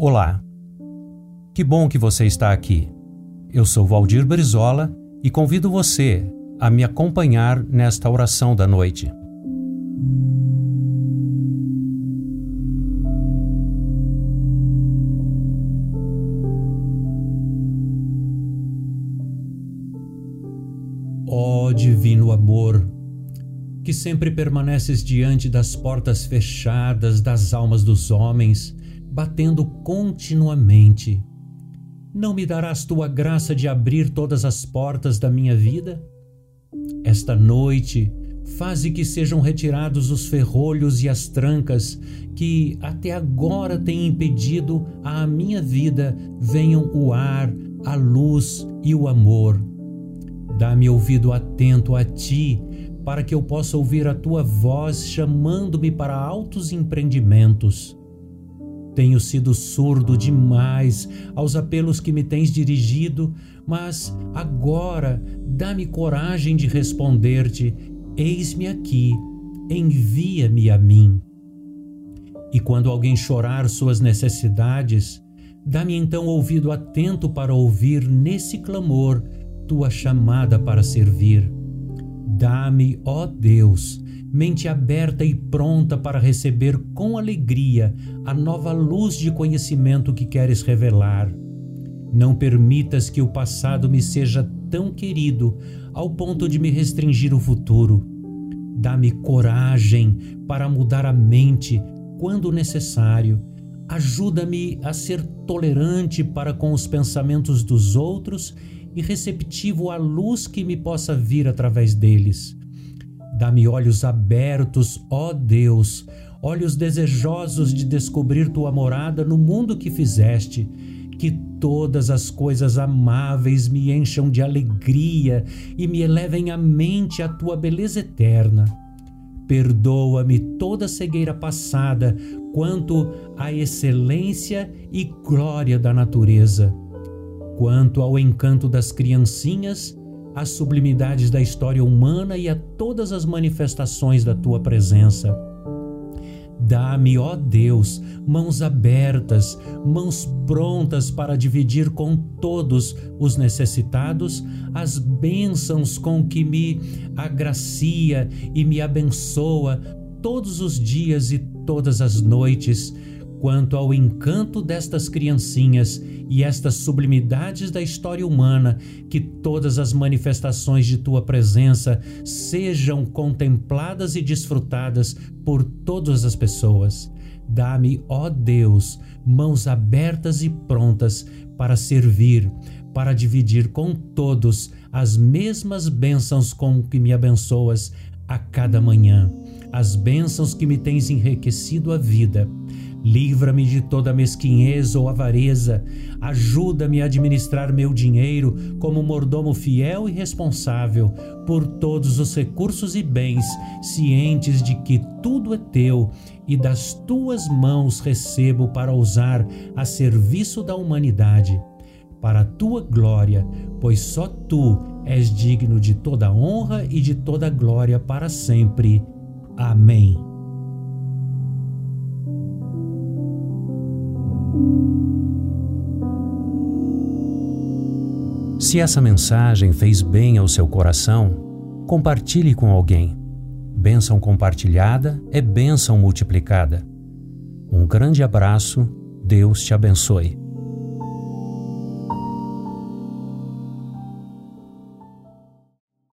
Olá. Que bom que você está aqui. Eu sou Valdir Brizola e convido você a me acompanhar nesta oração da noite. Ó oh, divino amor, que sempre permaneces diante das portas fechadas das almas dos homens, batendo continuamente. Não me darás tua graça de abrir todas as portas da minha vida? Esta noite, faze que sejam retirados os ferrolhos e as trancas que até agora têm impedido à minha vida venham o ar, a luz e o amor. Dá-me ouvido atento a ti, para que eu possa ouvir a tua voz chamando-me para altos empreendimentos. Tenho sido surdo demais aos apelos que me tens dirigido, mas agora dá-me coragem de responder-te: Eis-me aqui, envia-me a mim. E quando alguém chorar suas necessidades, dá-me então ouvido atento para ouvir nesse clamor tua chamada para servir. Dá-me, ó Deus, mente aberta e pronta para receber com alegria a nova luz de conhecimento que queres revelar. Não permitas que o passado me seja tão querido ao ponto de me restringir o futuro. Dá-me coragem para mudar a mente quando necessário. Ajuda-me a ser tolerante para com os pensamentos dos outros e receptivo à luz que me possa vir através deles. Dá-me olhos abertos, ó Deus, olhos desejosos de descobrir tua morada no mundo que fizeste. Que todas as coisas amáveis me encham de alegria e me elevem a mente à tua beleza eterna. Perdoa-me toda cegueira passada quanto à excelência e glória da natureza. Quanto ao encanto das criancinhas, às sublimidades da história humana e a todas as manifestações da tua presença. Dá-me, ó Deus, mãos abertas, mãos prontas para dividir com todos os necessitados as bênçãos com que me agracia e me abençoa todos os dias e todas as noites quanto ao encanto destas criancinhas e estas sublimidades da história humana, que todas as manifestações de tua presença sejam contempladas e desfrutadas por todas as pessoas. Dá-me, ó Deus, mãos abertas e prontas para servir, para dividir com todos as mesmas bênçãos com que me abençoas a cada manhã, as bênçãos que me tens enriquecido a vida Livra-me de toda mesquinhez ou avareza. Ajuda-me a administrar meu dinheiro como mordomo fiel e responsável por todos os recursos e bens, cientes de que tudo é teu e das tuas mãos recebo para usar a serviço da humanidade. Para a tua glória, pois só tu és digno de toda honra e de toda glória para sempre. Amém. Se essa mensagem fez bem ao seu coração, compartilhe com alguém. Bênção compartilhada é bênção multiplicada. Um grande abraço, Deus te abençoe.